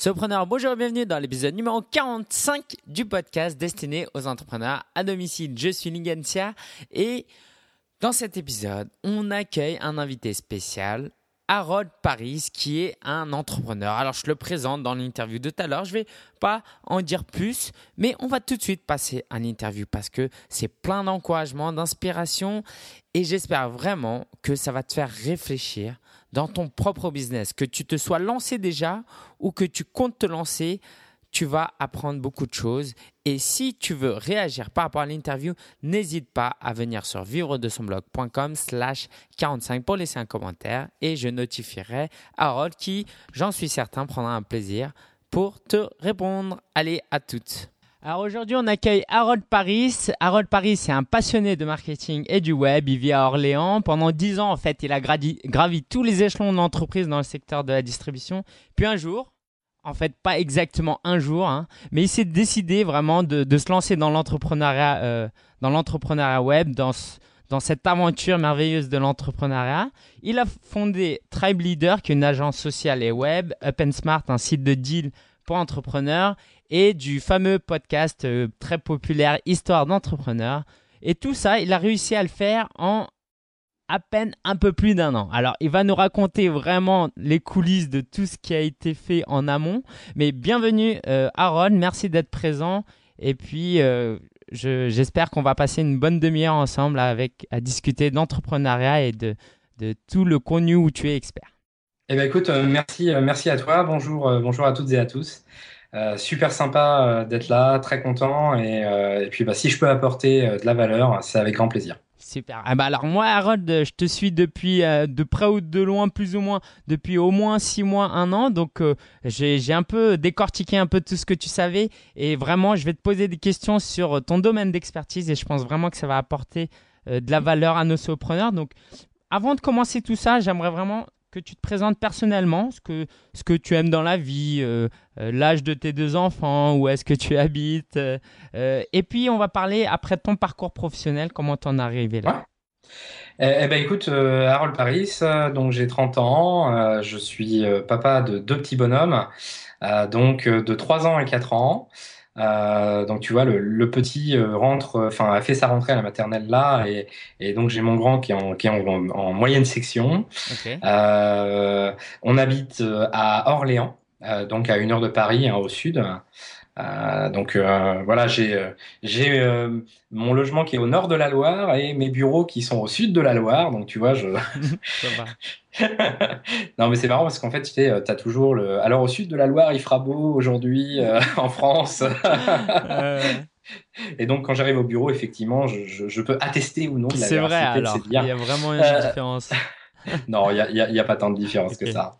Sopreneur, bonjour et bienvenue dans l'épisode numéro 45 du podcast destiné aux entrepreneurs à domicile. Je suis Lingensia et dans cet épisode, on accueille un invité spécial, Harold Paris, qui est un entrepreneur. Alors, je le présente dans l'interview de tout à l'heure. Je vais pas en dire plus, mais on va tout de suite passer à l'interview parce que c'est plein d'encouragement, d'inspiration et j'espère vraiment que ça va te faire réfléchir dans ton propre business, que tu te sois lancé déjà ou que tu comptes te lancer, tu vas apprendre beaucoup de choses. Et si tu veux réagir par rapport à l'interview, n'hésite pas à venir sur vivre de son blog.com slash 45 pour laisser un commentaire et je notifierai Harold qui, j'en suis certain, prendra un plaisir pour te répondre. Allez, à toutes. Alors aujourd'hui, on accueille Harold Paris. Harold Paris, c'est un passionné de marketing et du web. Il vit à Orléans. Pendant dix ans, en fait, il a gravi, tous les échelons de l'entreprise dans le secteur de la distribution. Puis un jour, en fait, pas exactement un jour, hein, mais il s'est décidé vraiment de, se lancer dans l'entrepreneuriat, euh, dans l'entrepreneuriat web, dans, cette aventure merveilleuse de l'entrepreneuriat. Il a fondé Tribe Leader, qui est une agence sociale et web, Up Smart, un site de deal pour entrepreneurs et du fameux podcast euh, très populaire Histoire d'entrepreneur. Et tout ça, il a réussi à le faire en à peine un peu plus d'un an. Alors, il va nous raconter vraiment les coulisses de tout ce qui a été fait en amont. Mais bienvenue, euh, Aaron. Merci d'être présent. Et puis, euh, j'espère qu'on va passer une bonne demi-heure ensemble à discuter d'entrepreneuriat et de, tout le contenu où tu es expert. Eh bien, écoute, merci, merci à toi. Bonjour, bonjour à toutes et à tous. Euh, super sympa euh, d'être là, très content. Et, euh, et puis, bah, si je peux apporter de la valeur, c'est avec grand plaisir. Super. Ah bah alors moi, Harold, je te suis depuis de près ou de loin, plus ou moins, depuis au moins six mois, un an. Donc j'ai un peu décortiqué un peu tout ce que tu savais. Et vraiment, je vais te poser des questions sur ton domaine d'expertise. Et je pense vraiment que ça va apporter de la valeur à nos surpreneurs. Donc avant de commencer tout ça, j'aimerais vraiment que tu te présentes personnellement, ce que, ce que tu aimes dans la vie, euh, euh, l'âge de tes deux enfants, où est-ce que tu habites. Euh, et puis, on va parler après ton parcours professionnel, comment t'en es arrivé là. Eh, eh, ben écoute, Harold Paris, donc j'ai 30 ans, je suis papa de deux petits bonhommes, donc de 3 ans et 4 ans. Euh, donc tu vois, le, petit euh, rentre, enfin a fait sa rentrée à la maternelle là, et, donc j'ai mon grand qui est en, qui est en, moyenne section. Euh, on habite à Orléans, donc à une heure de Paris, hein, au sud. Euh, donc euh, voilà, j'ai euh, mon logement qui est au nord de la Loire et mes bureaux qui sont au sud de la Loire. Donc tu vois, je. non mais c'est marrant parce qu'en fait, tu sais, as toujours le. Alors au sud de la Loire, il fera beau aujourd'hui en France. Et donc, quand j'arrive au bureau, effectivement, je, je, peux attester ou non de la C'est vrai, alors. Il y a vraiment une différence. non, il n'y a, y a, pas tant de différence que ça.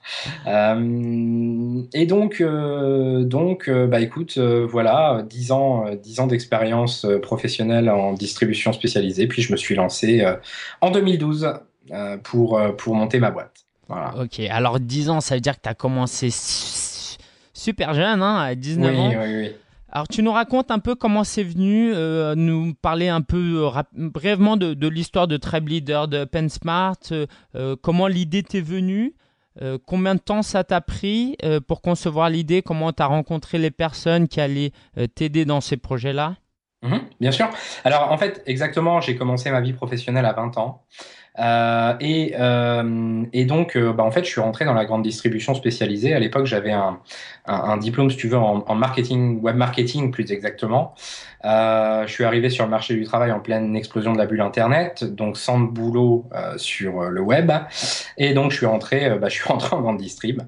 Euh, et donc, euh, donc euh, bah, écoute, voilà, 10 ans, 10 ans d'expérience professionnelle en distribution spécialisée. Puis je me suis lancé en 2012 pour, pour monter ma boîte. Voilà. Ok, alors 10 ans, ça veut dire que tu as commencé super jeune, hein, à 19 ans. Oui, oui, oui. Alors, tu nous racontes un peu comment c'est venu, euh, nous parler un peu euh, brièvement de, l'histoire de Tribe Leader, de PenSmart, euh, comment l'idée t'est venue, combien de temps ça t'a pris pour concevoir l'idée, comment tu as rencontré les personnes qui allaient t'aider dans ces projets-là? Mhm, Bien sûr. Alors, en fait, exactement, j'ai commencé ma vie professionnelle à 20 ans. Euh, et, euh, et, donc, euh, bah, en fait, je suis rentré dans la grande distribution spécialisée. À l'époque, j'avais un, un, diplôme, si tu veux, en, en, marketing, web marketing plus exactement. Euh, je suis arrivé sur le marché du travail en pleine explosion de la bulle Internet, donc sans boulot euh, sur le web. Et donc, je suis rentré, bah, je suis rentré en grande distrib.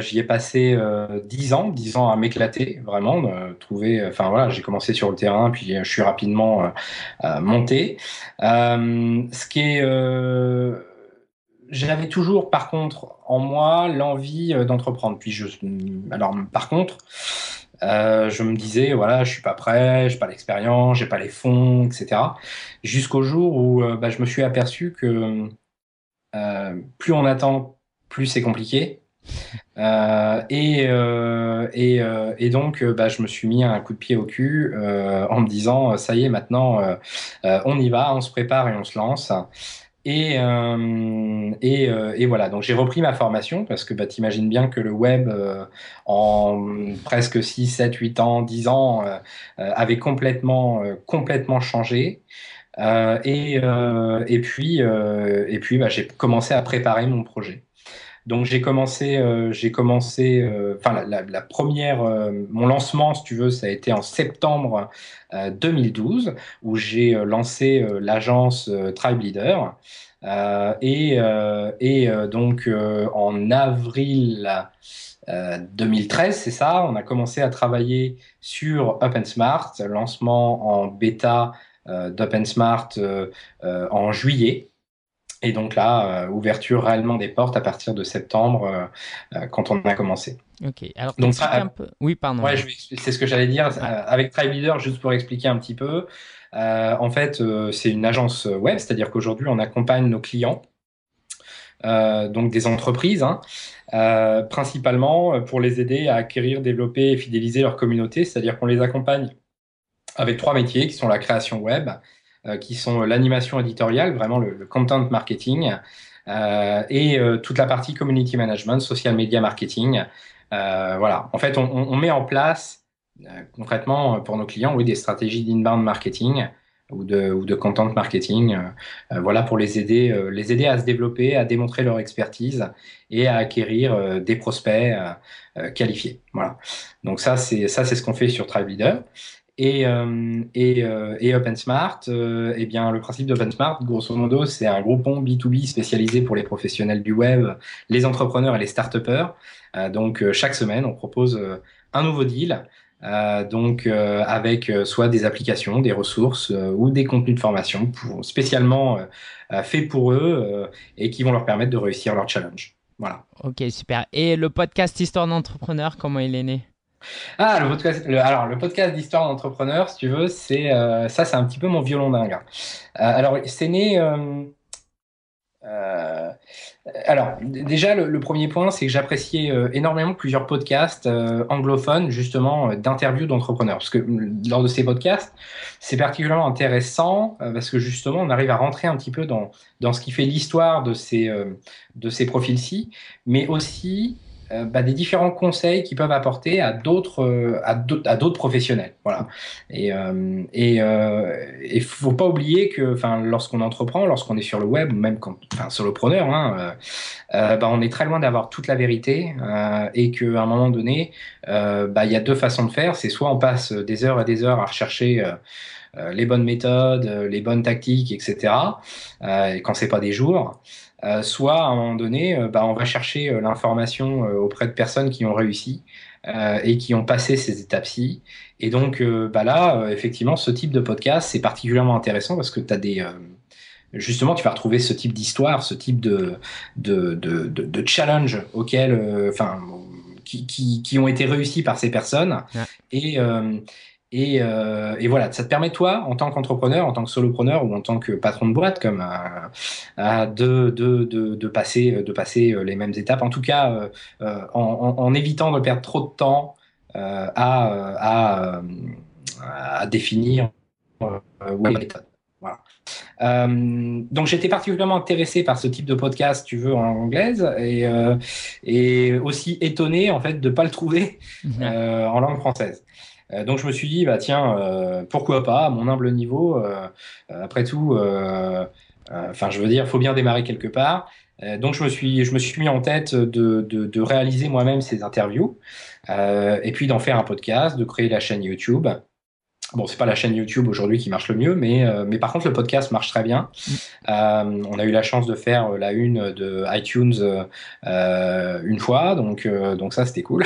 J'y ai passé dix ans, dix ans à m'éclater, vraiment, trouver. Enfin voilà, j'ai commencé sur le terrain, puis je suis rapidement monté. ce qui est euh, j'avais toujours, par contre, en moi, l'envie euh, d'entreprendre. Puis je, alors, par contre, euh, je me disais, voilà, je suis pas prêt, j'ai pas l'expérience, j'ai pas les fonds, etc. Jusqu'au jour où bah, je me suis aperçu que plus on attend, plus c'est compliqué. Et, et, et, donc, bah, je me suis mis un coup de pied au cul en me disant, ça y est, maintenant, on y va, on se prépare et on se lance. Et, et, et, voilà, donc j'ai repris ma formation parce que bah, t'imagines bien que le web, en presque 6, 7, 8 ans, 10 ans, avait complètement, complètement changé. et, et puis, et puis bah, j'ai commencé à préparer mon projet. Donc j'ai commencé, euh, j'ai commencé, euh, enfin la, première, euh, mon lancement, si tu veux, ça a été en septembre 2012 où j'ai lancé l'agence Tribe Leader et, et donc en avril 2013, c'est ça, on a commencé à travailler sur Smart, lancement en bêta d'OpenSmart en juillet. Et donc là, euh, ouverture réellement des portes à partir de septembre, euh, euh, quand on a commencé. Ok. Alors, donc un peu. Oui, pardon. Ouais, c'est ce que j'allais dire. Avec Tribe Leader, juste pour expliquer un petit peu, en fait, c'est une agence web, c'est-à-dire qu'aujourd'hui, on accompagne nos clients, donc des entreprises, hein, principalement pour les aider à acquérir, développer et fidéliser leur communauté, c'est-à-dire qu'on les accompagne avec trois métiers qui sont la création web, qui sont l'animation éditoriale, vraiment le, content marketing, euh, et euh, toute la partie community management, social media marketing. voilà. En fait, on, met en place concrètement pour nos clients, oui, des stratégies d'inbound marketing ou de, ou de content marketing, voilà pour les aider, les aider à se développer, à démontrer leur expertise et à acquérir des prospects qualifiés. Voilà. Donc ça c'est ça c'est ce qu'on fait sur Tribe Leader. Et, euh, et, euh, et OpenSmart, euh, eh bien, le principe d'OpenSmart, grosso modo, c'est un groupon B2B spécialisé pour les professionnels du web, les entrepreneurs et les start-upers. Euh, donc, euh, chaque semaine, on propose un nouveau deal. donc, avec soit des applications, des ressources ou des contenus de formation pour, spécialement faits pour eux et qui vont leur permettre de réussir leur challenge. Voilà. Ok, super. Et le podcast Histoire d'entrepreneur, comment il est né? Ah, le podcast, alors le podcast d'histoire d'entrepreneur, si tu veux, c'est euh, ça, c'est un petit peu mon violon dingue. Hein. Euh, alors, c'est né. Euh, alors, déjà, le, premier point, c'est que j'appréciais énormément plusieurs podcasts anglophones, justement, d'interviews d'entrepreneurs. Parce que lors de ces podcasts, c'est particulièrement intéressant parce que justement, on arrive à rentrer un petit peu dans, dans ce qui fait l'histoire de ces, de ces profils-ci, mais aussi euh, bah, des différents conseils qu'ils peuvent apporter à d'autres euh, à d'autres professionnels voilà et euh, et il faut pas oublier que enfin lorsqu'on entreprend lorsqu'on est sur le web même quand enfin solopreneur hein, bah, on est très loin d'avoir toute la vérité et qu'à un moment donné bah il y a deux façons de faire c'est soit on passe des heures et des heures à rechercher les bonnes méthodes, les bonnes tactiques, etc. et quand c'est pas des jours, euh, soit à un moment donné, euh, bah, on va chercher euh, l'information auprès de personnes qui ont réussi et qui ont passé ces étapes-ci. Et donc bah là, effectivement, ce type de podcast, c'est particulièrement intéressant parce que tu as des justement, tu vas retrouver ce type d'histoire, ce type de, de, de, de, challenge auquel, enfin, qui, qui, qui, ont été réussis par ces personnes. Et, et, euh, et, voilà, ça te permet toi, en tant qu'entrepreneur, en tant que solopreneur ou en tant que patron de boîte, comme euh, de, de, de, de, passer, de passer euh, les mêmes étapes. En tout cas, euh, euh, en, en, évitant de perdre trop de temps à, à, à, définir la méthode. Voilà. Euh, donc j'étais particulièrement intéressé par ce type de podcast, tu veux, en anglaise, et, euh, et aussi étonné en fait de pas le trouver euh, en langue française. Euh, donc je me suis dit, bah tiens, euh, pourquoi pas, à mon humble niveau, euh, après tout, enfin je veux dire, faut bien démarrer quelque part. donc je me suis, je me suis mis en tête de, de, de réaliser moi-même ces interviews, et puis d'en faire un podcast, de créer la chaîne YouTube. Bon, c'est pas la chaîne YouTube aujourd'hui qui marche le mieux, mais, euh, mais par contre, le podcast marche très bien. Mm. Euh, on a eu la chance de faire la une de iTunes euh, une fois, donc, donc ça, c'était cool.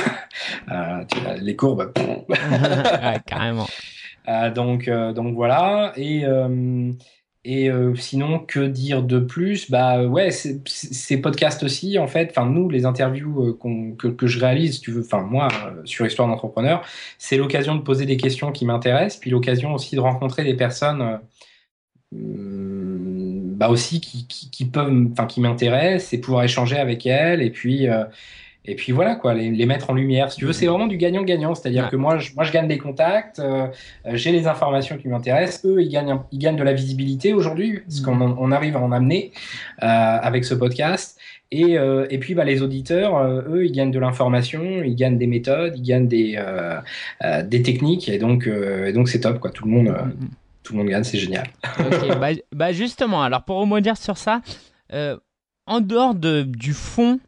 les courbes. carrément. donc, donc voilà. Et, et euh, sinon, que dire de plus? Bah ouais, ces podcasts aussi, en fait, enfin nous, les interviews euh, que, que, je réalise, tu veux, enfin moi, euh, sur Histoire d'entrepreneur, c'est l'occasion de poser des questions qui m'intéressent, puis l'occasion aussi de rencontrer des personnes, bah aussi qui, qui, qui peuvent, enfin qui m'intéressent, et pouvoir échanger avec elles, et puis et puis voilà quoi, les, les, mettre en lumière. Si tu veux, c'est vraiment du gagnant-gagnant. C'est-à-dire que moi je, moi, je gagne des contacts, euh, j'ai les informations qui m'intéressent. Eux, ils gagnent, ils gagnent de la visibilité aujourd'hui, parce qu'on on arrive à en amener euh, avec ce podcast. Et, euh, et puis bah, les auditeurs, euh, eux, ils gagnent de l'information, ils gagnent des méthodes, ils gagnent des, euh, des techniques, et donc donc c'est top quoi. Tout le monde, mm-hmm. tout le monde gagne, c'est génial. bah, bah, justement, alors pour rebondir sur ça, en dehors de, du fond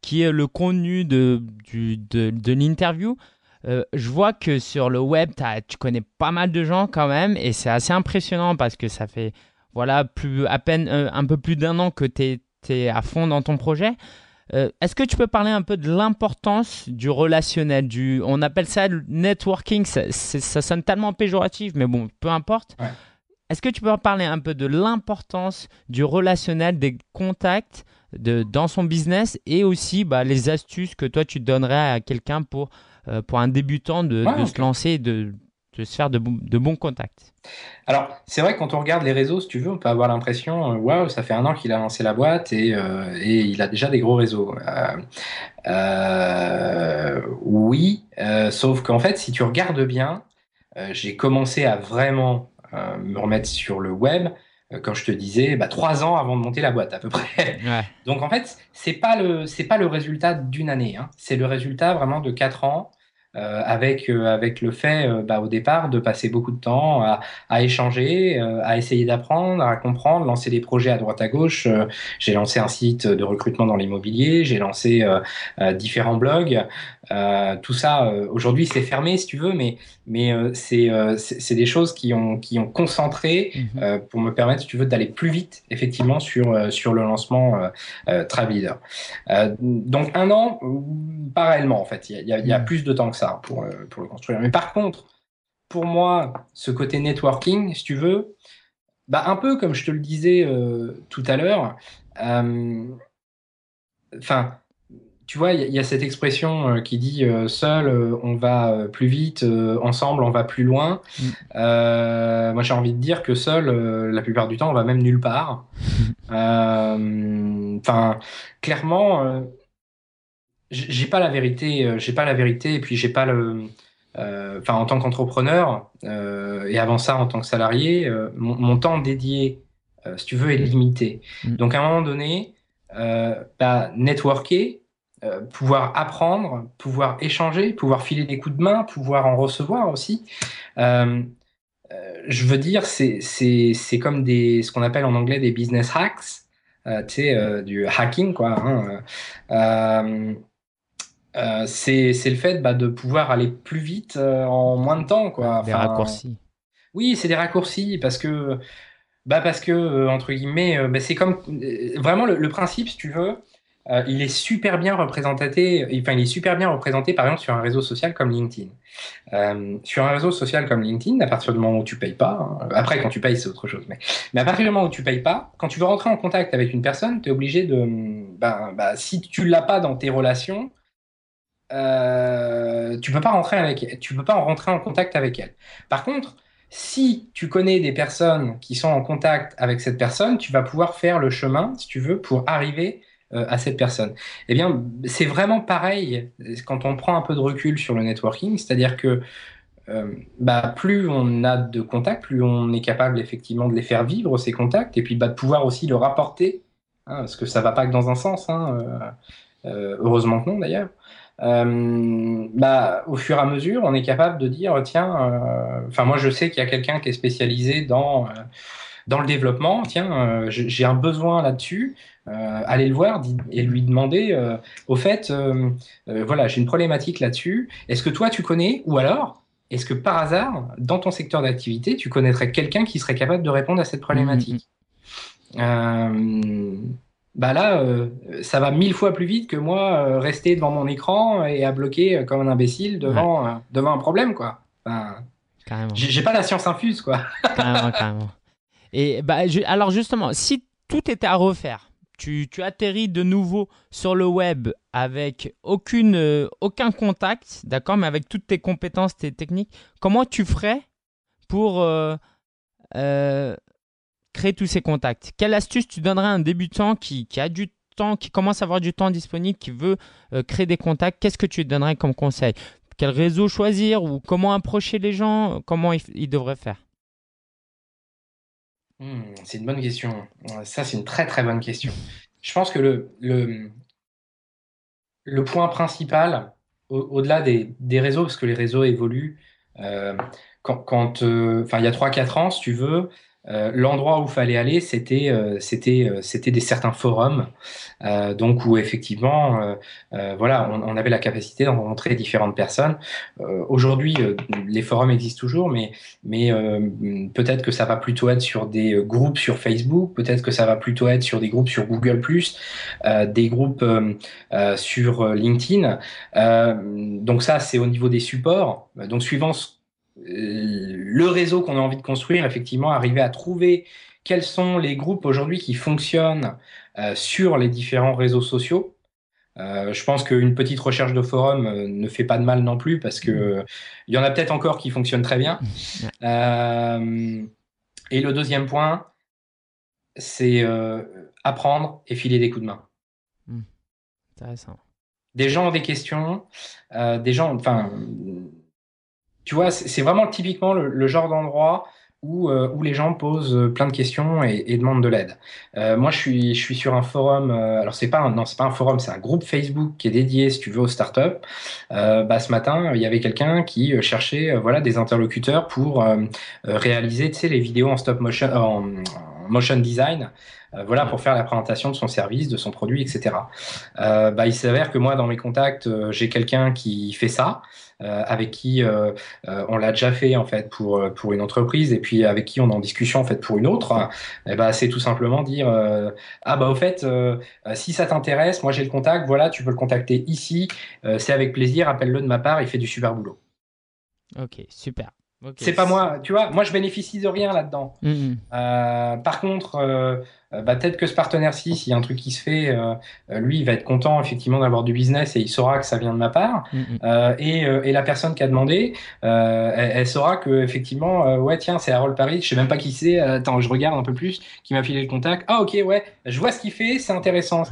qui est le contenu de, du, de, de l'interview, je vois que sur le web, tu connais pas mal de gens quand même, et c'est assez impressionnant parce que ça fait voilà plus à peine un peu plus d'un an que tu es à fond dans ton projet. Euh, est-ce que tu peux parler un peu de l'importance du relationnel du, On appelle ça le networking, ça, ça sonne tellement péjoratif, mais bon, peu importe. Est-ce que tu peux parler un peu de l'importance du relationnel, des contacts de, dans son business et aussi bah, les astuces que toi tu donnerais à quelqu'un pour, euh, pour un débutant de, de se lancer, de, de se faire de, de bons contacts alors, c'est vrai que quand on regarde les réseaux, si tu veux, on peut avoir l'impression, euh, waouh, ça fait un an qu'il a lancé la boîte et, euh, et, il a déjà des gros réseaux. Euh, euh oui, sauf qu'en fait, si tu regardes bien, j'ai commencé à vraiment me remettre sur le web quand je te disais bah, trois ans avant de monter la boîte à peu près. Ouais. Donc en fait, c'est pas le c'est pas le résultat d'une année, hein. c'est le résultat vraiment de quatre ans euh, avec euh, avec le fait euh, bah, au départ de passer beaucoup de temps à, à échanger, à essayer d'apprendre, à comprendre, lancer des projets à droite à gauche. j'ai lancé un site de recrutement dans l'immobilier, j'ai lancé différents blogs. Tout ça aujourd'hui c'est fermé si tu veux, mais mais c'est c'est des choses qui ont qui ont concentré mmh pour me permettre si tu veux d'aller plus vite effectivement sur sur le lancement euh, Leader. donc un an, pas réellement en fait. Il y a, il y a mmh. plus de temps que pour, euh, pour le construire. Mais par contre, pour moi, ce côté networking, si tu veux, bah, un peu comme je te le disais euh, tout à l'heure, euh, enfin, tu vois, il y, a cette expression qui dit seul on va plus vite, ensemble on va plus loin. Mm. moi j'ai envie de dire que seul, la plupart du temps, on va même nulle part. Enfin, clairement, j'ai pas la vérité, euh, j'ai pas la vérité, et puis j'ai pas le, euh, enfin en tant qu'entrepreneur euh, et avant ça en tant que salarié, euh, mon, mon, temps dédié, euh, si tu veux, est limité. Mm. Donc à un moment donné, bah, networker, pouvoir apprendre, pouvoir échanger, pouvoir filer des coups de main, pouvoir en recevoir aussi. je veux dire, c'est comme des ce qu'on appelle en anglais des business hacks. Euh, tu sais, du hacking, quoi. Hein, euh, c'est le fait bah, de pouvoir aller plus vite euh, en moins de temps. Quoi. des raccourcis. Oui, c'est des raccourcis parce que, bah parce que euh, entre guillemets, bah, c'est comme vraiment le, principe, si tu veux, il est super bien représenté. Enfin, il est super bien représenté, par exemple, sur un réseau social comme LinkedIn. sur un réseau social comme LinkedIn, à partir du moment où tu payes pas, hein, après quand tu payes c'est autre chose, mais, mais à partir du moment où tu payes pas, quand tu veux rentrer en contact avec une personne, tu es obligé de, bah, bah, si tu l'as pas dans tes relations, euh, tu peux pas rentrer avec, tu peux pas en rentrer en contact avec elle. Par contre, si tu connais des personnes qui sont en contact avec cette personne, tu vas pouvoir faire le chemin, si tu veux, pour arriver euh, à cette personne. Eh bien, c'est vraiment pareil quand on prend un peu de recul sur le networking, c'est-à-dire que euh, bah, plus on a de contacts, plus on est capable effectivement de les faire vivre ces contacts, et puis bah, de pouvoir aussi le rapporter, hein, parce que ça va pas que dans un sens. Hein, euh, heureusement que non d'ailleurs. Euh, bah, au fur et à mesure, on est capable de dire tiens, euh, enfin moi je sais qu'il y a quelqu'un qui est spécialisé dans euh, dans le développement. Tiens, j'ai un besoin là-dessus. allez le voir et lui demander au fait, voilà, j'ai une problématique là-dessus. Est-ce que toi tu connais ou alors est-ce que par hasard, dans ton secteur d'activité, tu connaîtrais quelqu'un qui serait capable de répondre à cette problématique? Mmh bah là, euh, ça va mille fois plus vite que moi euh, rester devant mon écran et à bloquer euh, comme un imbécile devant, devant un problème, quoi. Enfin. J'ai pas la science infuse, quoi. carrément, carrément. Et bah, alors justement, si tout était à refaire, tu, tu, atterris de nouveau sur le web avec aucune, aucun contact, d'accord, mais avec toutes tes compétences, tes techniques, comment tu ferais pour créer tous ces contacts? Quelle astuce tu donnerais à un débutant qui, qui a du temps, qui commence à avoir du temps disponible, qui veut créer des contacts, qu'est-ce que tu donnerais comme conseil? Quel réseau choisir ou comment approcher les gens? Comment ils, devraient faire? Hmm, C'est une bonne question. Ça, c'est une très très bonne question. Je pense que le, point principal, au-delà des, réseaux, parce que les réseaux évoluent, euh, quand, quand euh, il y a 3-4 ans, si tu veux, euh, l'endroit où fallait aller, c'était euh, c'était euh, c'était des certains forums, donc où effectivement, voilà, on, on, avait la capacité d'en rencontrer différentes personnes. Aujourd'hui, les forums existent toujours, mais mais peut-être que ça va plutôt être sur des groupes sur Facebook, peut-être que ça va plutôt être sur des groupes sur Google+, des groupes sur LinkedIn. donc ça, c'est au niveau des supports. Donc suivant ce le réseau qu'on a envie de construire, effectivement, arriver à trouver quels sont les groupes aujourd'hui qui fonctionnent euh, sur les différents réseaux sociaux. Euh, je pense qu'une petite recherche de forum euh, ne fait pas de mal non plus parce que il y en a peut-être encore qui fonctionnent très bien. et le deuxième point, c'est apprendre et filer des coups de main. Hmm. Intéressant. Des gens ont des questions, des gens, enfin, tu vois, c'est vraiment typiquement le, genre d'endroit où, euh, où les gens posent euh, plein de questions et, demandent de l'aide. Euh, moi, je suis, sur un forum. Alors, c'est pas pas un forum, c'est un groupe Facebook qui est dédié, si tu veux, aux startups. Bah, ce matin, il y avait quelqu'un qui cherchait, voilà, des interlocuteurs pour réaliser, les vidéos en stop motion, motion design. voilà pour faire la présentation de son service, de son produit, etc. bah, il s'avère que moi, dans mes contacts, j'ai quelqu'un qui fait ça. Euh, avec qui euh, euh, on l'a déjà fait en fait pour pour une entreprise et puis avec qui on est en discussion en fait pour une autre, et eh ben c'est tout simplement dire ah bah au fait si ça t'intéresse, moi j'ai le contact, voilà tu peux le contacter ici, c'est avec plaisir, appelle-le de ma part, il fait du super boulot. Ok super. C'est pas moi, tu vois, moi je bénéficie de rien là-dedans. Mm, mm. Euh, par contre, euh, euh, bah, peut-être que ce partenaire-ci, s'il y a un truc qui se fait, lui, il va être content effectivement d'avoir du business et il saura que ça vient de ma part. Mm, et, et, la personne qui a demandé, elle, elle, saura que effectivement, ouais, tiens, c'est Harold Paris, je sais même pas qui c'est. attends, je regarde un peu plus, qui m'a filé le contact. Ah ok, ouais, je vois ce qu'il fait, c'est intéressant.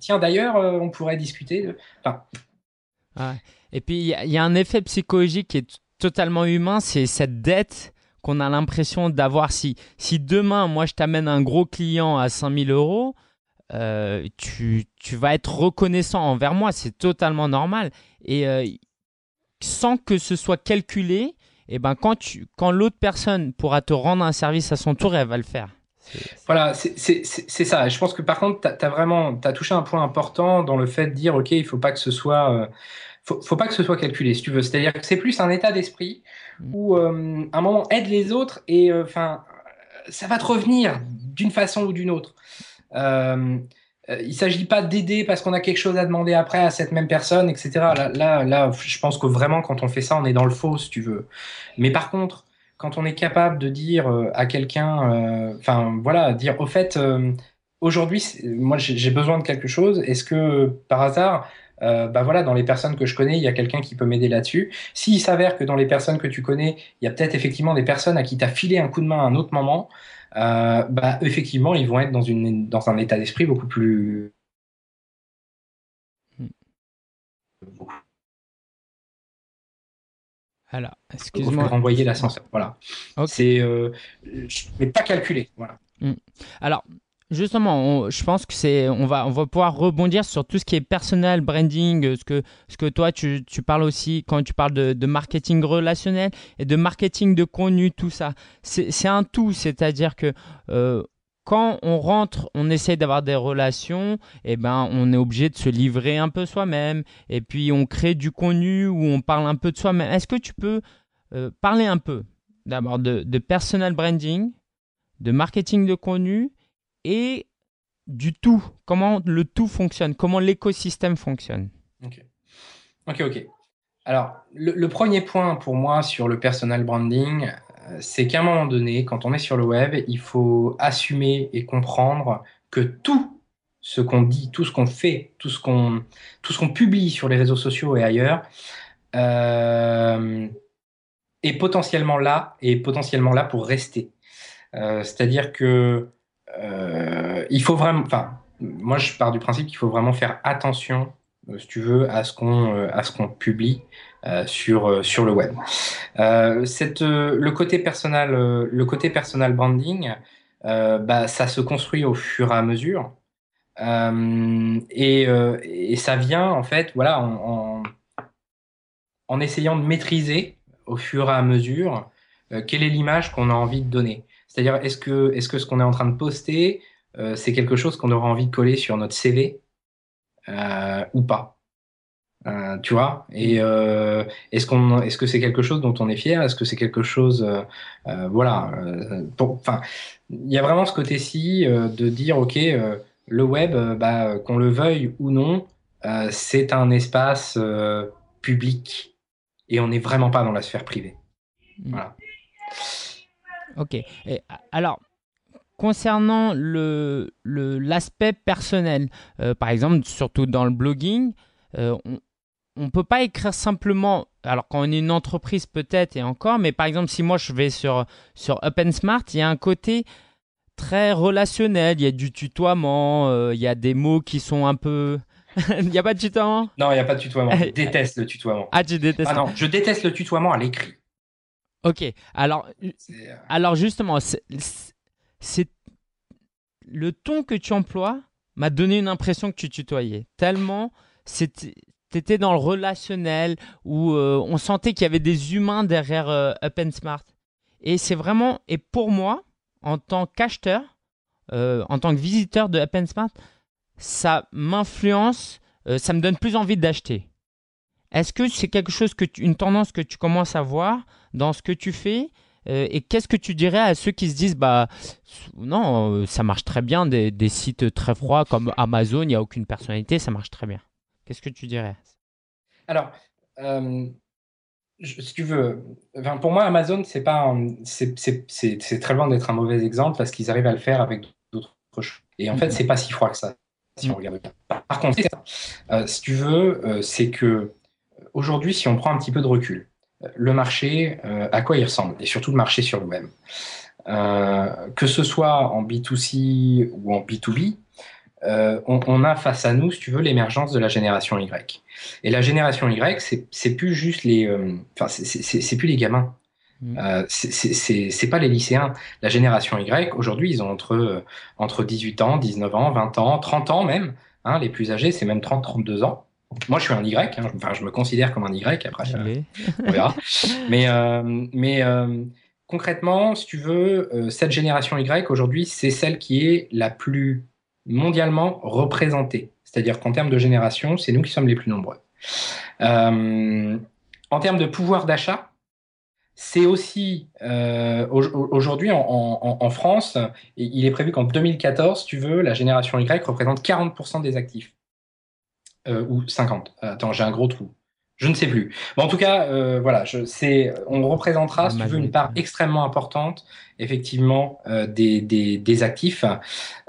tiens, d'ailleurs, on pourrait discuter. Enfin. Et puis il y, y, a un effet psychologique qui est totalement humain, c'est cette dette qu'on a l'impression d'avoir. Si, si demain, moi, je t'amène un gros client à 5000 euros, euh, tu, tu, vas être reconnaissant envers moi, c'est totalement normal. Et euh, sans que ce soit calculé, eh ben quand, quand l'autre personne pourra te rendre un service à son tour, elle va le faire. Voilà, c'est ça. Je pense que par contre, tu as, vraiment as touché un point important dans le fait de dire, OK, il faut pas que ce soit... Euh, faut, faut pas que ce soit calculé, si tu veux. C'est-à-dire que c'est plus un état d'esprit mm. où, euh, un moment, aide les autres et, euh, enfin, ça va te revenir d'une façon ou d'une autre. Euh, il s'agit pas d'aider parce qu'on a quelque chose à demander après à cette même personne, etc. Là, là, là, je pense que vraiment, quand on fait ça, on est dans le faux, si tu veux. Mais par contre, quand on est capable de dire à quelqu'un, enfin, voilà, dire au fait, aujourd'hui, moi, j'ai besoin de quelque chose. Est-ce que par hasard, euh, bah voilà, dans les personnes que je connais, il y a quelqu'un qui peut m'aider là-dessus. S'il s'avère que dans les personnes que tu connais, il y a peut-être effectivement des personnes à qui tu as filé un coup de main à un autre moment, euh, bah effectivement, ils vont être dans, une, dans un état d'esprit beaucoup plus. Alors, excuse-moi. renvoyer l'ascenseur. Voilà. C'est, euh, mais pas calculé. Voilà. Hmm. Alors, Justement, je pense que c'est, on va, on va pouvoir rebondir sur tout ce qui est personal branding, euh, ce que, ce que toi tu, tu parles aussi quand tu parles de, marketing relationnel et de marketing de contenu, tout ça. C'est un tout, c'est-à-dire que euh, quand on rentre, on essaie d'avoir des relations, et eh ben on est obligé de se livrer un peu soi-même, et puis on crée du contenu où on parle un peu de soi-même. Est-ce que tu peux euh, parler un peu d'abord de, de personal branding, de marketing de contenu et du tout, comment le tout fonctionne, comment l'écosystème fonctionne? Ok, ok, ok. Alors, le, premier point pour moi sur le personal branding, euh, c'est qu'à un moment donné, quand on est sur le web, il faut assumer et comprendre que tout ce qu'on dit, tout ce qu'on fait, tout ce qu'on qu'on publie sur les réseaux sociaux et ailleurs euh, est potentiellement là et potentiellement là pour rester. Euh, c'est-à-dire que il faut vraiment, enfin, moi, je pars du principe qu'il faut vraiment faire attention, si tu veux, à ce qu'on à ce qu'on publie sur sur le web. cette le côté personnel le côté personal branding, bah, ça se construit au fur et à mesure. Et, et, ça vient en fait, voilà, en, en essayant de maîtriser au fur et à mesure euh, quelle est l'image qu'on a envie de donner. C'est-à-dire, est-ce que, est-ce que ce qu'on est en train de poster, euh, c'est quelque chose qu'on aura envie de coller sur notre CV euh, ou pas? Euh, Tu vois? Et est-ce qu'on, est-ce que c'est quelque chose dont on est fier? Est-ce que c'est quelque chose, voilà Enfin, il y a vraiment ce côté-ci de dire, ok, le web, bah, qu'on le veuille ou non, c'est un espace public et on n'est vraiment pas dans la sphère privée. Mm. Voilà. Ok. Et, alors, concernant le l'aspect personnel, euh, par exemple, surtout dans le blogging, euh, on ne peut pas écrire simplement, alors quand on est une entreprise peut-être et encore, mais par exemple si moi je vais sur, sur Smart, il y a un côté très relationnel, il y a du tutoiement, euh, il y a des mots qui sont un peu Il n'y a pas de tutoiement? Non, il n'y a pas de tutoiement. Je déteste le tutoiement. Ah, tu détestes Ah non, je déteste le tutoiement à l'écrit. Ok, alors, euh, alors justement, c'est le ton que tu emploies m'a donné une impression que tu tutoyais. Tellement étais dans le relationnel où euh, on sentait qu'il y avait des humains derrière euh, Up and Smart. Et c'est vraiment, et pour moi, en tant qu'acheteur, en tant que visiteur de Up and Smart, ça m'influence, euh, ça me donne plus envie d'acheter. Est-ce que c'est quelque chose que une tendance que tu commences à voir dans ce que tu fais euh, et qu'est-ce que tu dirais à ceux qui se disent bah non euh, ça marche très bien des, sites très froids comme Amazon il n'y a aucune personnalité ça marche très bien. Qu'est-ce que tu dirais? Alors si tu veux pour moi Amazon c'est pas c'est très loin d'être un mauvais exemple parce qu'ils arrivent à le faire avec d'autres choses. Et en fait c'est pas si froid que ça si on regarde Par contre, euh, si tu veux, euh, c'est que euh, aujourd'hui, si on prend un petit peu de recul, le marché, à quoi il ressemble, et surtout le marché sur le web, que ce soit en B2C ou en B2B, on, a face à nous, si tu veux, l'émergence de la génération Y. Et la génération Y, c'est plus juste les, enfin, c'est plus les gamins. Mm. Euh, c'est pas les lycéens. La génération Y, aujourd'hui, ils ont entre, euh, entre 18 ans, 19 ans, 20 ans, 30 ans même. Hein, les plus âgés, c'est même 30, 32 ans. Moi, je suis un Y. Hein, enfin, je me considère comme un Y. Après, euh, on verra. mais mais concrètement, si tu veux, cette génération Y, aujourd'hui, c'est celle qui est la plus mondialement représentée. C'est-à-dire qu'en termes de génération, c'est nous qui sommes les plus nombreux. en termes de pouvoir d'achat, c'est aussi euh, aujourd'hui en, France, il est prévu qu'en 2014, tu veux, la génération Y représente 40% des actifs. Euh, ou 50. Attends, j'ai un gros trou. Je ne sais plus. en tout cas, euh, voilà, je, c'est, on représentera, si tu veux, une part extrêmement importante, effectivement, des, des, actifs.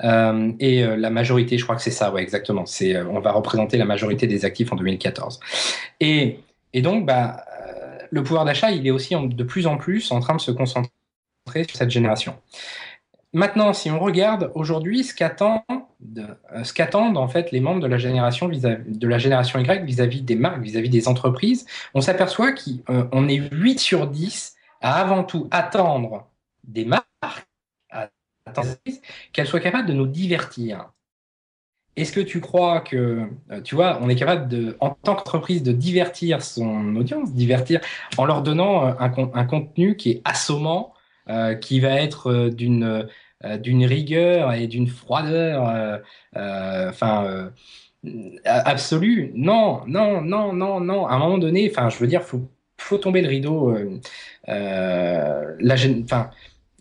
et la majorité, je crois que c'est ça, ouais, exactement. C'est, on va représenter la majorité des actifs en 2014. Et, et donc, bah, le pouvoir d'achat, il est aussi de plus en plus en train de se concentrer sur cette génération. Maintenant, si on regarde aujourd'hui ce qu'attendent, euh, ce qu'attendent en fait les membres de la génération de la génération Y vis-à-vis des marques, vis-à-vis des entreprises, on s'aperçoit qu'on est 8 sur 10 à avant tout attendre des marques, qu'elles soient capables de nous divertir. Est-ce que tu crois que, euh, tu vois, on est capable de, en tant qu'entreprise, de divertir son audience, divertir en leur donnant euh, un, contenu qui est assommant, euh, qui va être d'une d'une rigueur et d'une froideur, enfin absolue. Non, non, non, non, non. À un moment donné, je veux dire, faut faut tomber le rideau. la, enfin,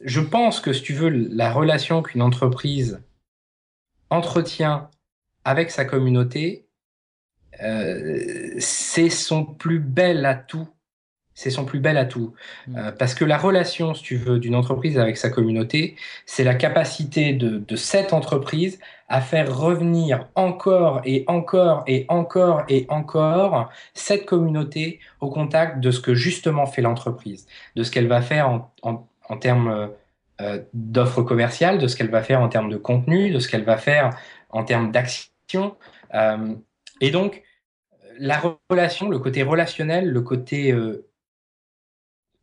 je pense que si tu veux la relation qu'une entreprise entretient avec sa communauté, euh, c'est son plus bel atout. C'est son plus bel atout. Mm. Euh, parce que la relation, si tu veux, d'une entreprise avec sa communauté, c'est la capacité de, de cette entreprise à faire revenir encore et encore et encore et encore cette communauté au contact de ce que justement fait l'entreprise, de ce qu'elle va faire en, en, en termes euh, d'offres commerciales, de ce qu'elle va faire en termes de contenu, de ce qu'elle va faire en termes d'action. et donc, la relation, le côté relationnel, le côté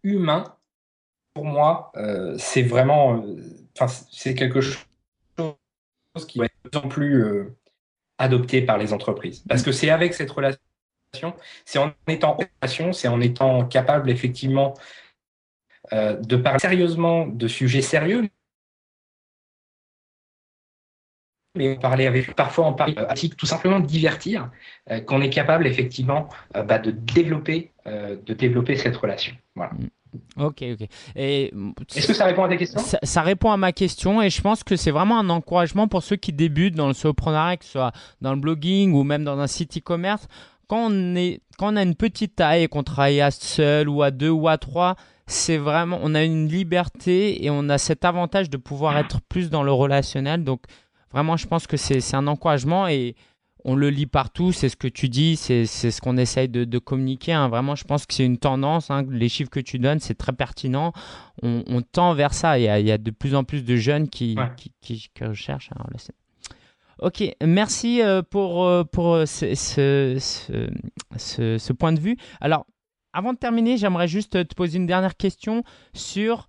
humain, pour moi, c'est vraiment, enfin, c'est quelque chose qui va être de plus en plus adopté par les entreprises. Parce que c'est avec cette relation, c'est en étant en relation, c'est en étant capable effectivement de parler sérieusement de sujets sérieux, mais parler avec parfois en parler tout simplement de divertir, euh, qu'on est capable effectivement euh, bah, de développer, euh, de développer cette relation. Voilà. Mm. Ok, ok. Et est-ce que ça répond à ta question ça, répond à ma question et je pense que c'est vraiment un encouragement pour ceux qui débutent dans le soloprenariat, que ce soit dans le blogging ou même dans un site e-commerce. Quand on est, quand on a une petite taille et qu'on travaille à seul ou à deux ou à trois, c'est vraiment, on a une liberté et on a cet avantage de pouvoir être plus dans le relationnel. Donc Vraiment, je pense que c'est un encouragement et on le lit partout. C'est ce que tu dis, c'est ce qu'on essaye de, communiquer. Hein. Vraiment, je pense que c'est une tendance. Hein. Les chiffres que tu donnes, c'est très pertinent. On, tend vers ça. Il y, a, de plus en plus de jeunes qui, qui, recherchent un Ok, merci euh, pour, euh, pour euh, ce, ce, ce, point de vue. Alors, avant de terminer, j'aimerais juste te poser une dernière question sur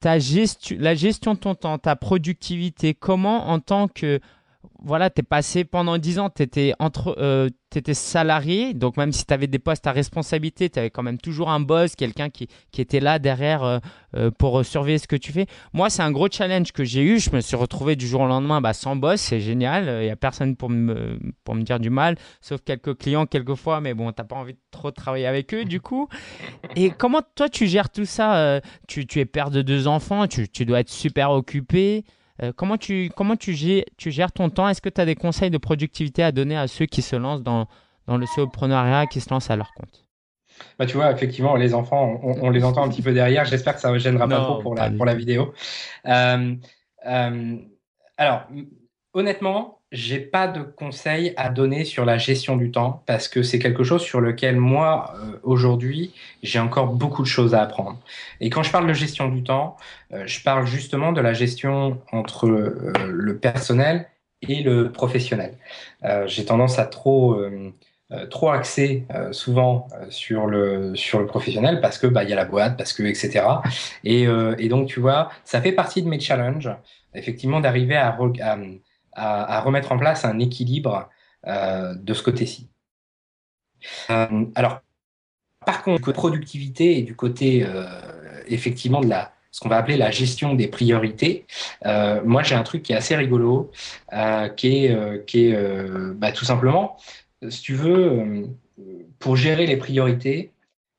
ta gestion, la gestion de ton temps, ta productivité, comment en tant que voilà, tu es passé pendant 10 ans, tu étais, entre, euh, salarié, donc même si tu avais des postes à responsabilité, tu avais quand même toujours un boss, quelqu'un qui, qui, était là derrière euh, euh, pour surveiller ce que tu fais. Moi, c'est un gros challenge que j'ai eu. Je me suis retrouvé du jour au lendemain bah, sans boss, c'est génial. Il n'y a personne pour me, pour me dire du mal, sauf quelques clients quelquefois, mais bon, tu pas envie de trop travailler avec eux du coup. Et comment toi, tu gères tout ça tu, tu, es père de deux enfants, tu, tu dois être super occupé. Euh, comment tu, comment tu, gères, tu gères ton temps? Est-ce que tu as des conseils de productivité à donner à ceux qui se lancent dans, dans le soloprenariat, qui se lancent à leur compte? Bah, tu vois, effectivement, les enfants, on, les entend un petit peu derrière. J'espère que ça ne gênera pas trop pour la, pour la vidéo. Euh, euh, alors, honnêtement, j'ai pas de conseils à donner sur la gestion du temps parce que c'est quelque chose sur lequel moi euh, aujourd'hui j'ai encore beaucoup de choses à apprendre. Et quand je parle de gestion du temps, euh, je parle justement de la gestion entre euh, le personnel et le professionnel. j'ai tendance à trop trop axer souvent sur le sur le professionnel parce que bah il y a la boîte parce que etc. Et, et donc tu vois ça fait partie de mes challenges effectivement d'arriver à, à à, remettre en place un équilibre euh, de ce côté-ci. Euh, alors, par contre, du côté productivité et du côté euh, effectivement de la, ce qu'on va appeler la gestion des priorités, moi j'ai un truc qui est assez rigolo, qui est, bah, tout simplement, si tu veux, pour gérer les priorités,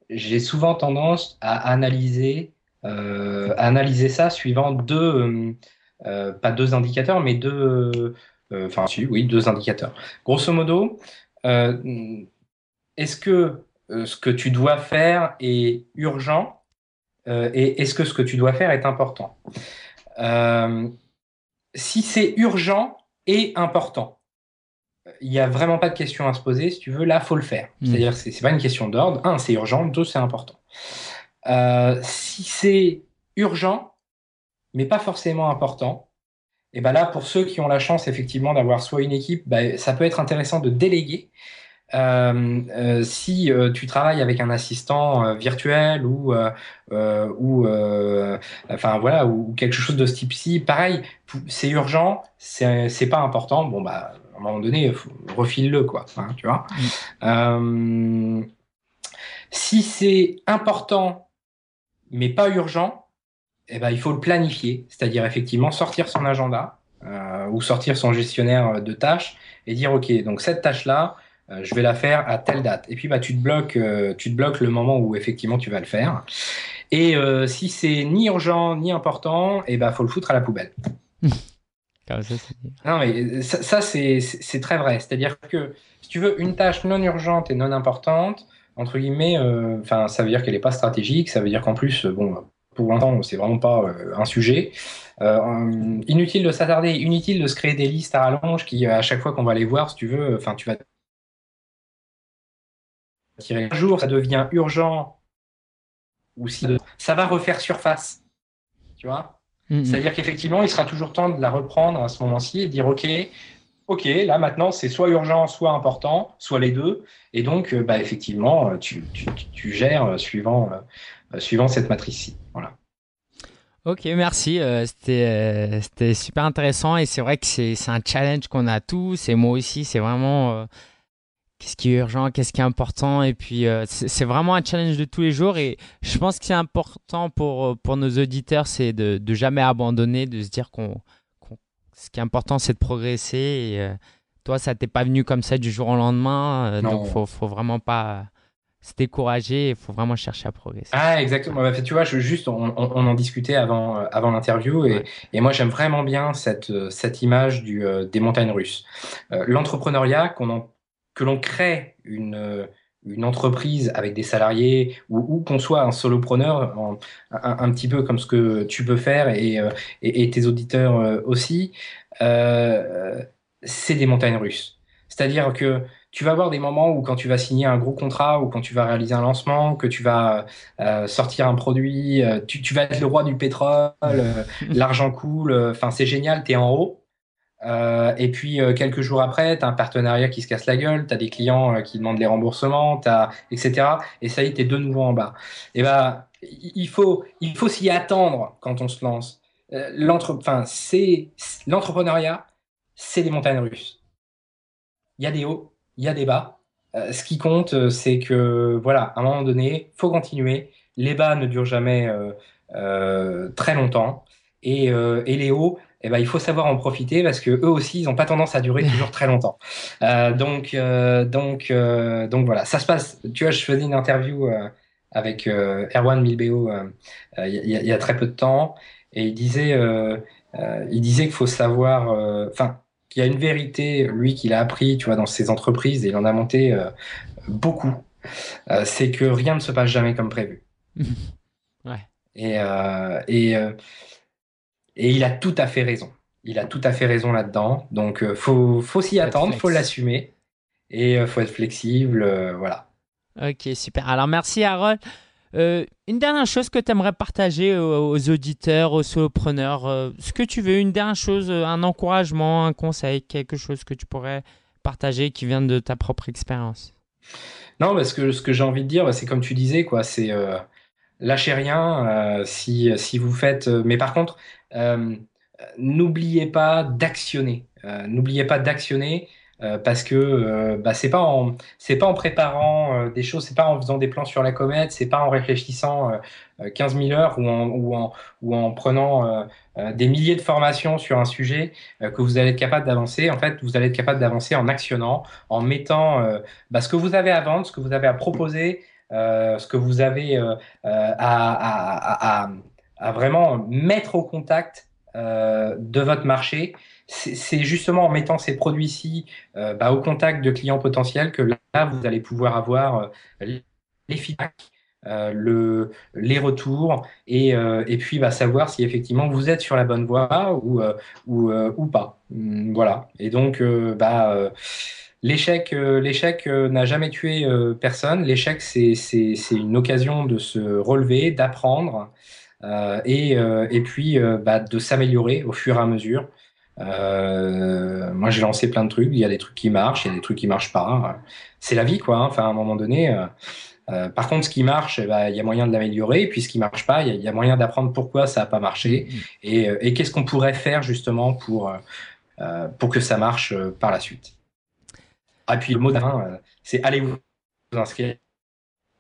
j'ai souvent tendance à analyser, analyser ça suivant deux, pas deux indicateurs, mais deux, euh, enfin oui, deux indicateurs. Grosso modo, euh, est-ce que ce que tu dois faire est urgent et est-ce que ce que tu dois faire est important? Si c'est urgent et important, il n'y a vraiment pas de question à se poser. Si tu veux, là, faut le faire. Hmm. C'est-à-dire, c'est n'est pas une question d'ordre. Un, c'est urgent. Deux, c'est important. si c'est urgent, mais pas forcément important. Et ben là, pour ceux qui ont la chance effectivement d'avoir soit une équipe, ben, ça peut être intéressant de déléguer. Euh, euh, si euh, tu travailles avec un assistant virtuel ou ou enfin voilà ou quelque chose de ce type-ci, pareil, c'est urgent, c'est pas important. Bon bah à un moment donné, refile-le quoi, hein, tu vois. Mm. si c'est important mais pas urgent, eh ben, il faut le planifier, c'est-à-dire effectivement sortir son agenda euh, ou sortir son gestionnaire de tâches et dire ok, donc cette tâche-là, euh, je vais la faire à telle date. Et puis bah tu te bloques, euh, tu te bloques le moment où effectivement tu vas le faire. Et si c'est ni urgent ni important, et eh ben faut le foutre à la poubelle. non mais ça, ça c'est très vrai, c'est-à-dire que si tu veux une tâche non urgente et non importante, entre guillemets, enfin ça veut dire qu'elle n'est pas stratégique, ça veut dire qu'en plus bon pour l'instant, c'est vraiment pas euh, un sujet. Euh, inutile de s'attarder, inutile de se créer des listes à rallonge qui, à chaque fois qu'on va les voir, si tu veux, enfin, tu vas tirer un jour, ça devient urgent, ou si ça va refaire surface, tu vois. Mm-hmm. C'est-à-dire qu'effectivement, il sera toujours temps de la reprendre à ce moment-ci et de dire OK, OK, là maintenant, c'est soit urgent, soit important, soit les deux. Et donc, bah, effectivement, tu, tu, tu gères suivant, suivant cette matrice-ci. Voilà. Ok, merci. Euh, c'était euh, c'était super intéressant et c'est vrai que c'est un challenge qu'on a tous et moi aussi. C'est vraiment euh, qu'est-ce qui est urgent, qu'est-ce qui est important et puis c'est vraiment un challenge de tous les jours et je pense que c'est important pour pour nos auditeurs, c'est de, de jamais abandonner, de se dire qu'on ce qui est important, c'est de progresser et toi, ça t'est pas venu comme ça du jour au lendemain, donc faut faut vraiment pas se décourager, il faut vraiment chercher à progresser. Ah, exactement. Bah, tu vois, je, juste, on, en discutait avant, euh, avant l'interview, et, et, moi, j'aime vraiment bien cette, euh, cette image du, euh, des montagnes russes. L'entrepreneuriat, qu'on que l'on crée une, une entreprise avec des salariés, ou, qu'on soit un solopreneur, un, un, petit peu comme ce que tu peux faire, et, et, et tes auditeurs aussi, c'est des montagnes russes. C'est-à-dire que tu vas avoir des moments où quand tu vas signer un gros contrat ou quand tu vas réaliser un lancement, que tu vas euh, sortir un produit, euh, tu, tu, vas être le roi du pétrole, euh, l'argent coule, enfin c'est génial, tu es en haut. et puis quelques jours après, tu as un partenariat qui se casse la gueule, tu as des clients qui demandent les remboursements, as, etc. Et ça y est, tu es de nouveau en bas. Et ben, il faut, il faut s'y attendre quand on se lance. L'entrepreneuriat, c'est des montagnes russes. Il y a des hauts, il y a des bas. Euh, ce qui compte, euh, c'est que, voilà, à un moment donné, faut continuer. Les bas ne durent jamais euh, très longtemps. Et, et les hauts, eh ben, il faut savoir en profiter parce que eux aussi, ils n'ont pas tendance à durer toujours très longtemps. donc, donc, donc voilà, ça se passe. Tu vois, je faisais une interview avec Erwan Milbeo il y, y, a très peu de temps et il disait, il disait qu'il faut savoir, enfin, il y a une vérité, lui, qu'il a appris, tu vois, dans ses entreprises, et il en a monté euh, beaucoup. Euh, c'est que rien ne se passe jamais comme prévu. ouais. Et, euh, et, et il a tout à fait raison. Il a tout à fait raison là-dedans. Donc, faut, faut s'y attendre, faut l'assumer, et faut être flexible, voilà. Ok, super. Alors, merci, Harold. Euh, une dernière chose que tu aimerais partager aux, auditeurs, aux solopreneurs, euh, ce que tu veux, une dernière chose, euh, un encouragement, un conseil, quelque chose que tu pourrais partager qui vient de ta propre expérience? Non, parce que ce que j'ai envie de dire, bah, c'est comme tu disais, quoi, c'est lâchez rien si, si vous faites. mais par contre, n'oubliez pas d'actionner. n'oubliez pas d'actionner. Euh, parce que euh, bah, c'est pas en c'est pas en préparant euh, des choses, c'est pas en faisant des plans sur la comète, c'est pas en réfléchissant 15 000 heures ou en ou en, ou en prenant des milliers de formations sur un sujet que vous allez être capable d'avancer. En fait, vous allez être capable d'avancer en actionnant, en mettant bah, ce que vous avez à vendre, ce que vous avez à proposer, ce que vous avez à, à, à, à, vraiment mettre au contact de votre marché c'est justement en mettant ces produits-ci euh, bah, au contact de clients potentiels que là, vous allez pouvoir avoir euh, les feedbacks, euh, le, les retours et, et puis bah, savoir si effectivement vous êtes sur la bonne voie ou, ou, ou pas. Hum, voilà. Et donc, bah, l'échec l'échec n'a jamais tué personne. L'échec, c'est une occasion de se relever, d'apprendre. et, et puis bah, de s'améliorer au fur et à mesure. Euh, moi, j'ai lancé plein de trucs. Il y a des trucs qui marchent, il y a des trucs qui marchent pas. C'est la vie, quoi. Hein. Enfin, à un moment donné. Euh, euh, par contre, ce qui marche, eh ben, il y a moyen de l'améliorer. Et puis, ce qui marche pas, il y, a moyen d'apprendre pourquoi ça n'a pas marché mmh. et, et qu'est-ce qu'on pourrait faire justement pour pour que ça marche par la suite. Ah, et puis le mot d'avant, c'est allez vous inscrire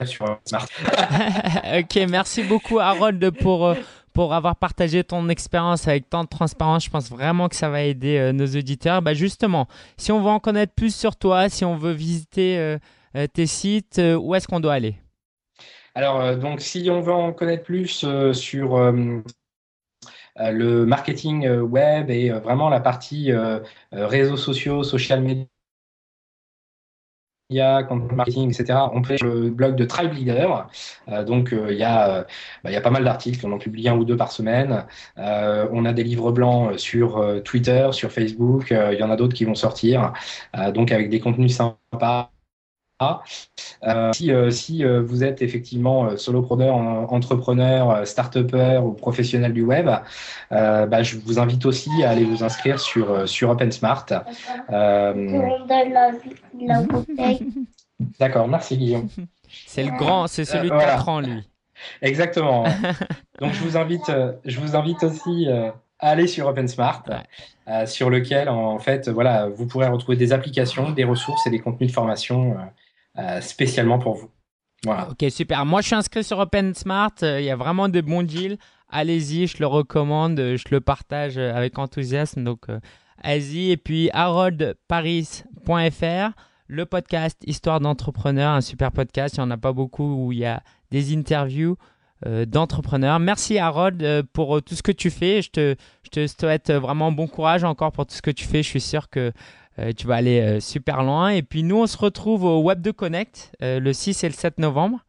sur Smart. ok, merci beaucoup Harold pour pour avoir partagé ton expérience avec tant de transparence. Je pense vraiment que ça va aider euh, nos auditeurs. Bah justement, si on veut en connaître plus sur toi, si on veut visiter euh, euh, tes sites, où est-ce qu'on doit aller? Alors, donc, si on veut en connaître plus sur le marketing web et vraiment la partie réseaux sociaux, social media, content marketing, etc. On fait le blog de Tribe Leader. Euh, donc, euh, il y, a, bah, y a pas mal d'articles. On en publie un ou deux par semaine. Euh, on a des livres blancs sur Twitter, sur Facebook. Il y en a d'autres qui vont sortir. donc, avec des contenus sympas Euh, si, euh, si euh, vous êtes effectivement solopreneur, entrepreneur, start-upper ou professionnel du web, bah, je vous invite aussi à aller vous inscrire sur, sur OpenSmart. D'accord, merci Guillaume. C'est le grand, c'est celui de 4 ans, lui. Exactement. Donc je vous invite, je vous invite aussi à aller sur OpenSmart, sur lequel en fait voilà, vous pourrez retrouver des applications, des ressources et des contenus de formation euh, spécialement pour vous. Voilà. Ok, super. Moi, je suis inscrit sur OpenSmart. Euh, il y a vraiment des bons deals. Allez-y, je le recommande. Euh, je le partage avec enthousiasme. Donc, allez-y. Et puis, haroldparis.fr, le podcast Histoire d'entrepreneur, un super podcast. Il n'y en a pas beaucoup où il y a des interviews d'entrepreneurs. Merci Harold pour tout ce que tu fais. Je te, je te souhaite vraiment bon courage encore pour tout ce que tu fais. Je suis sûr que euh, tu vas aller euh, super loin. Et puis nous, on se retrouve au Web de Connect euh, le 6 et le 7 novembre.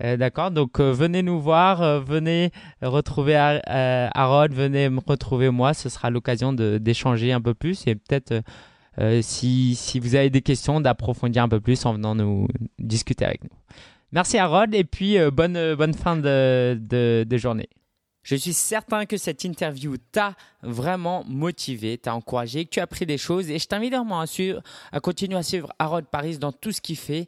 D'accord, donc venez nous voir, venez retrouver Harold, venez me retrouver moi, ce sera l'occasion d'échanger un peu plus et peut-être si, si, vous avez des questions, d'approfondir un peu plus en venant nous discuter avec nous. Merci Harold et puis bonne, bonne fin de, de journée. Je suis certain que cette interview t'a vraiment motivé, t'a encouragé, que tu as appris des choses et je t'invite vraiment à, suivre, à continuer à suivre Harold Paris dans tout ce qu'il fait.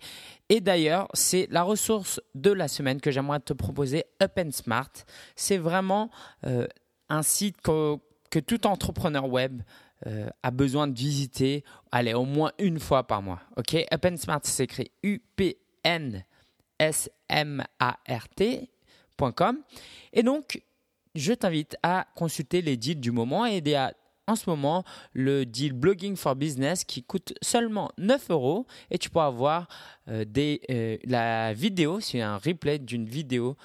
Et d'ailleurs, c'est la ressource de la semaine que j'aimerais te proposer, Up and Smart. C'est vraiment euh, un site que, tout entrepreneur web euh, a besoin de visiter, allez, au moins une fois par mois. Ok, Up and Smart s'écrit U-P-N-S-M-A-R-T.com. Et donc, je t'invite à consulter les deals du moment et a en ce moment le deal Blogging for Business qui coûte seulement 9 euros et tu pourras voir euh, des, euh, la vidéo, c'est un replay d'une vidéo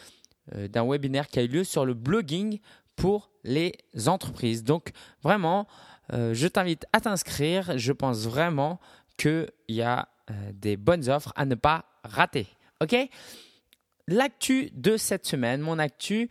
euh, d'un webinaire qui a eu lieu sur le blogging pour les entreprises. Donc vraiment, je t'invite à t'inscrire. Je pense vraiment qu'il y a des bonnes offres à ne pas rater. OK? L'actu de cette semaine, mon actu,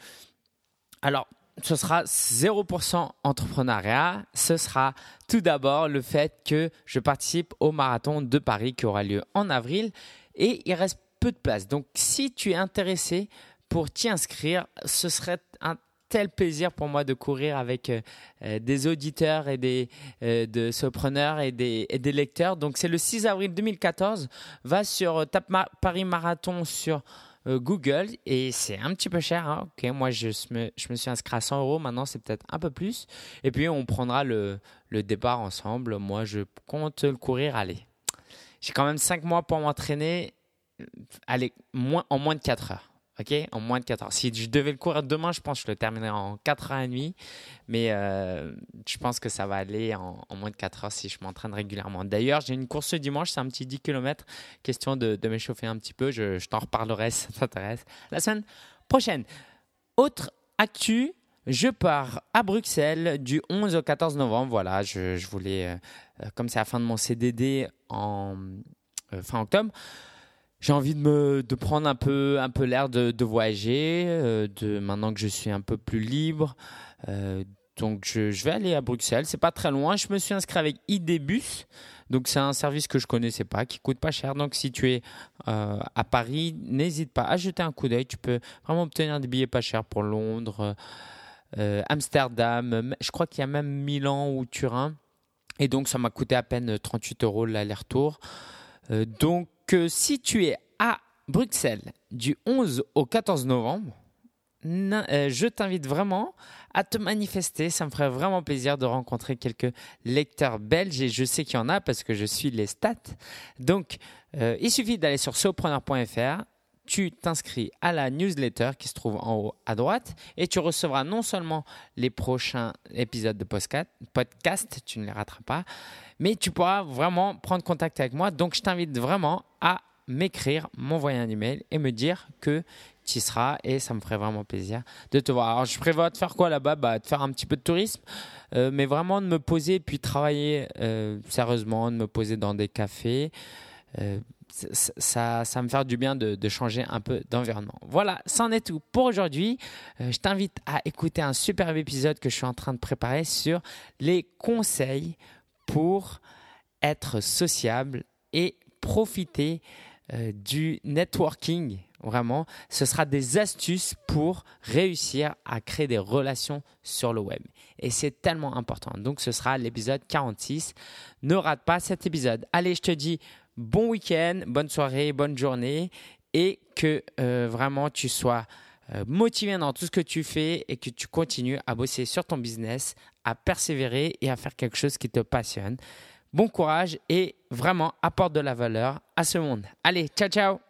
alors, ce sera 0% entrepreneuriat. Ce sera tout d'abord le fait que je participe au marathon de Paris qui aura lieu en avril et il reste peu de place. Donc, si tu es intéressé pour t'y inscrire, ce serait un tel plaisir pour moi de courir avec euh, euh, des auditeurs et des euh, et des, lecteurs. Donc, c'est le 6 avril 2014. Va sur Tap Paris Marathon sur euh, Google et c'est un petit peu cher. Hein. Moi je me, suis inscrit à 100 euros, maintenant c'est peut-être un peu plus. Et puis on prendra le, départ ensemble. Moi je compte le courir, allez. J'ai quand même 5 mois pour m'entraîner, allez, moins, en moins de 4 heures. OK En moins de 4 heures. Si je devais le courir demain, je pense que je le terminerai en 4 heures et demie. Mais euh, je pense que ça va aller en, moins de 4 heures si je m'entraîne régulièrement. D'ailleurs, j'ai une course ce dimanche, c'est un petit 10 km. Question de, m'échauffer un petit peu. Je, je t'en reparlerai si ça t'intéresse. La semaine prochaine. Autre actu, je pars à Bruxelles du 11 au 14 novembre. Voilà, je, voulais, euh, euh, comme c'est la fin de mon CDD en fin octobre, j'ai envie de me de prendre un peu un peu l'air de, voyager euh, de maintenant que je suis un peu plus libre euh, donc je, vais aller à Bruxelles. C'est pas très loin. Je me suis inscrit avec Idebus donc c'est un service que je connaissais pas qui coûte pas cher. Donc si tu es euh, à Paris n'hésite pas à jeter un coup d'œil. Tu peux vraiment obtenir des billets pas chers pour Londres Amsterdam. Je crois qu'il y a même Milan ou Turin. Et donc ça m'a coûté à peine 38 euros l'aller-retour. Donc que si tu es à Bruxelles du 11 au 14 novembre, euh, je t'invite vraiment à te manifester. Ça me ferait vraiment plaisir de rencontrer quelques lecteurs belges et je sais qu'il y en a parce que je suis les stats. Donc, euh, il suffit d'aller sur sopreneur.fr. Tu t'inscris à la newsletter qui se trouve en haut à droite et tu recevras non seulement les prochains épisodes de podcast, tu ne les rateras pas, mais tu pourras vraiment prendre contact avec moi. Donc, je t'invite vraiment à m'écrire, m'envoyer un email et me dire que tu y seras et ça me ferait vraiment plaisir de te voir. Alors, je prévois de faire quoi là-bas? Bah, De faire un petit peu de tourisme, euh, mais vraiment de me poser puis travailler euh, sérieusement, de me poser dans des cafés. Euh, ça, ça me fait du bien de, changer un peu d'environnement. Voilà, c'en est tout pour aujourd'hui. je t'invite à écouter un superbe épisode que je suis en train de préparer sur les conseils pour être sociable et profiter euh, du networking, vraiment. Ce sera des astuces pour réussir à créer des relations sur le web. Et c'est tellement important. Donc ce sera l'épisode 46. Ne rate pas cet épisode. Allez, je te dis bon week-end, bonne soirée, bonne journée et que euh, vraiment tu sois euh, motivé dans tout ce que tu fais et que tu continues à bosser sur ton business, à persévérer et à faire quelque chose qui te passionne. Bon courage et vraiment apporte de la valeur à ce monde. Allez, ciao ciao